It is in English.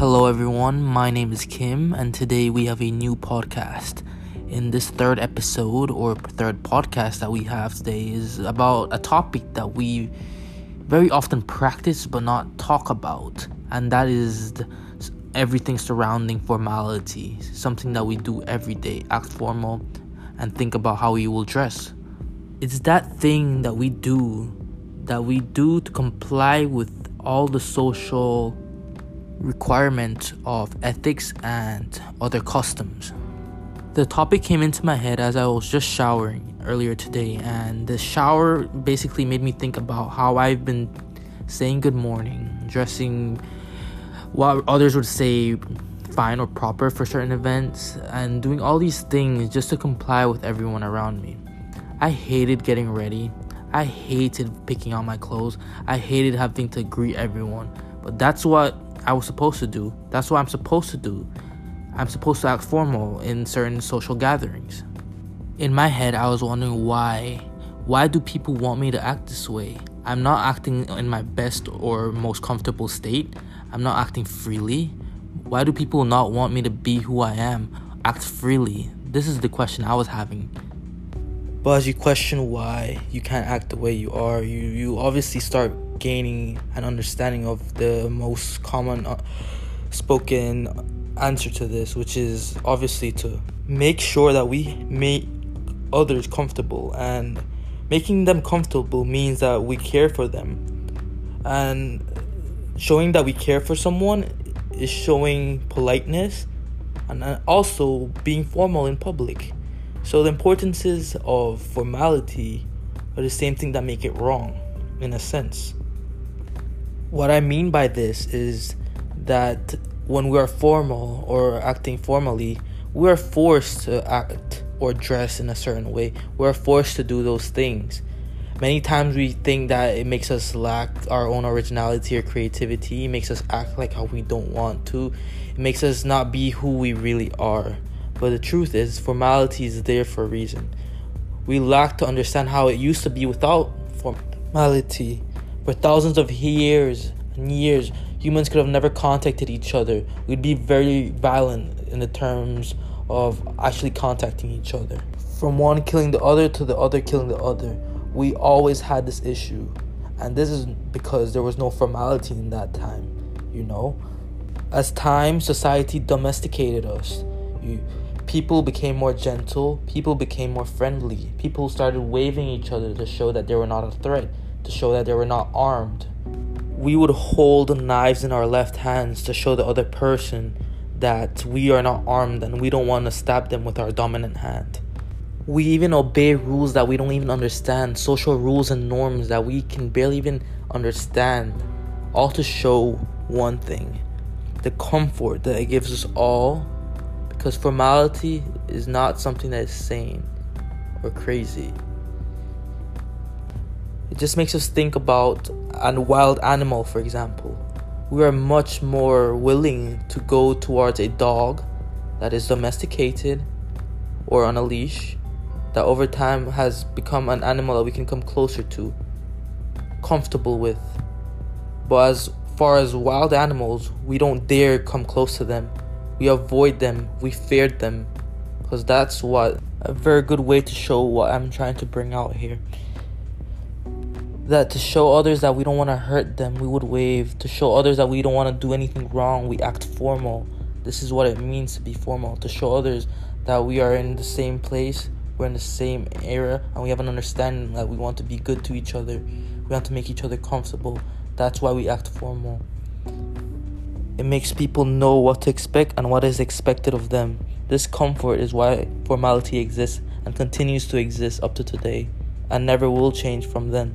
Hello, everyone. My name is Kim, and today we have a new podcast. In this third episode or third podcast that we have today is about a topic that we very often practice but not talk about, and that is everything surrounding formality. Something that we do every day, act formal, and think about how we will dress. It's that thing that we do, that we do to comply with all the social requirement of ethics and other customs. The topic came into my head as I was just showering earlier today, and the shower basically made me think about how I've been saying good morning, dressing what others would say fine or proper for certain events, and doing all these things just to comply with everyone around me. I hated getting ready. I hated picking out my clothes. I hated having to greet everyone. But that's what I was supposed to do. That's what I'm supposed to do. I'm supposed to act formal in certain social gatherings. In my head, I was wondering why. Why do people want me to act this way? I'm not acting in my best or most comfortable state. I'm not acting freely. Why do people not want me to be who I am? Act freely. This is the question I was having. But as you question why you can't act the way you are, you, you obviously start gaining an understanding of the most common uh, spoken answer to this, which is obviously to make sure that we make others comfortable. And making them comfortable means that we care for them. And showing that we care for someone is showing politeness and also being formal in public. So the importances of formality are the same thing that make it wrong, in a sense. What I mean by this is that when we are formal or acting formally, we are forced to act or dress in a certain way. We're forced to do those things. Many times we think that it makes us lack our own originality or creativity, it makes us act like how we don't want to, it makes us not be who we really are. But the truth is, formality is there for a reason. We lack to understand how it used to be without formality. For thousands of years and years, humans could have never contacted each other. We'd be very violent in the terms of actually contacting each other. From one killing the other to the other killing the other, we always had this issue. And this is because there was no formality in that time, you know? As time, society domesticated us. You, people became more gentle, people became more friendly, people started waving each other to show that they were not a threat to show that they were not armed. We would hold knives in our left hands to show the other person that we are not armed and we don't want to stab them with our dominant hand. We even obey rules that we don't even understand, social rules and norms that we can barely even understand, all to show one thing the comfort that it gives us all. Because formality is not something that is sane or crazy. It just makes us think about a wild animal, for example. We are much more willing to go towards a dog that is domesticated or on a leash that over time has become an animal that we can come closer to, comfortable with. But as far as wild animals, we don't dare come close to them. We avoid them, we feared them, because that's what a very good way to show what I'm trying to bring out here that to show others that we don't want to hurt them, we would wave. To show others that we don't want to do anything wrong, we act formal. This is what it means to be formal. To show others that we are in the same place, we're in the same era, and we have an understanding that we want to be good to each other. We want to make each other comfortable. That's why we act formal. It makes people know what to expect and what is expected of them. This comfort is why formality exists and continues to exist up to today and never will change from then.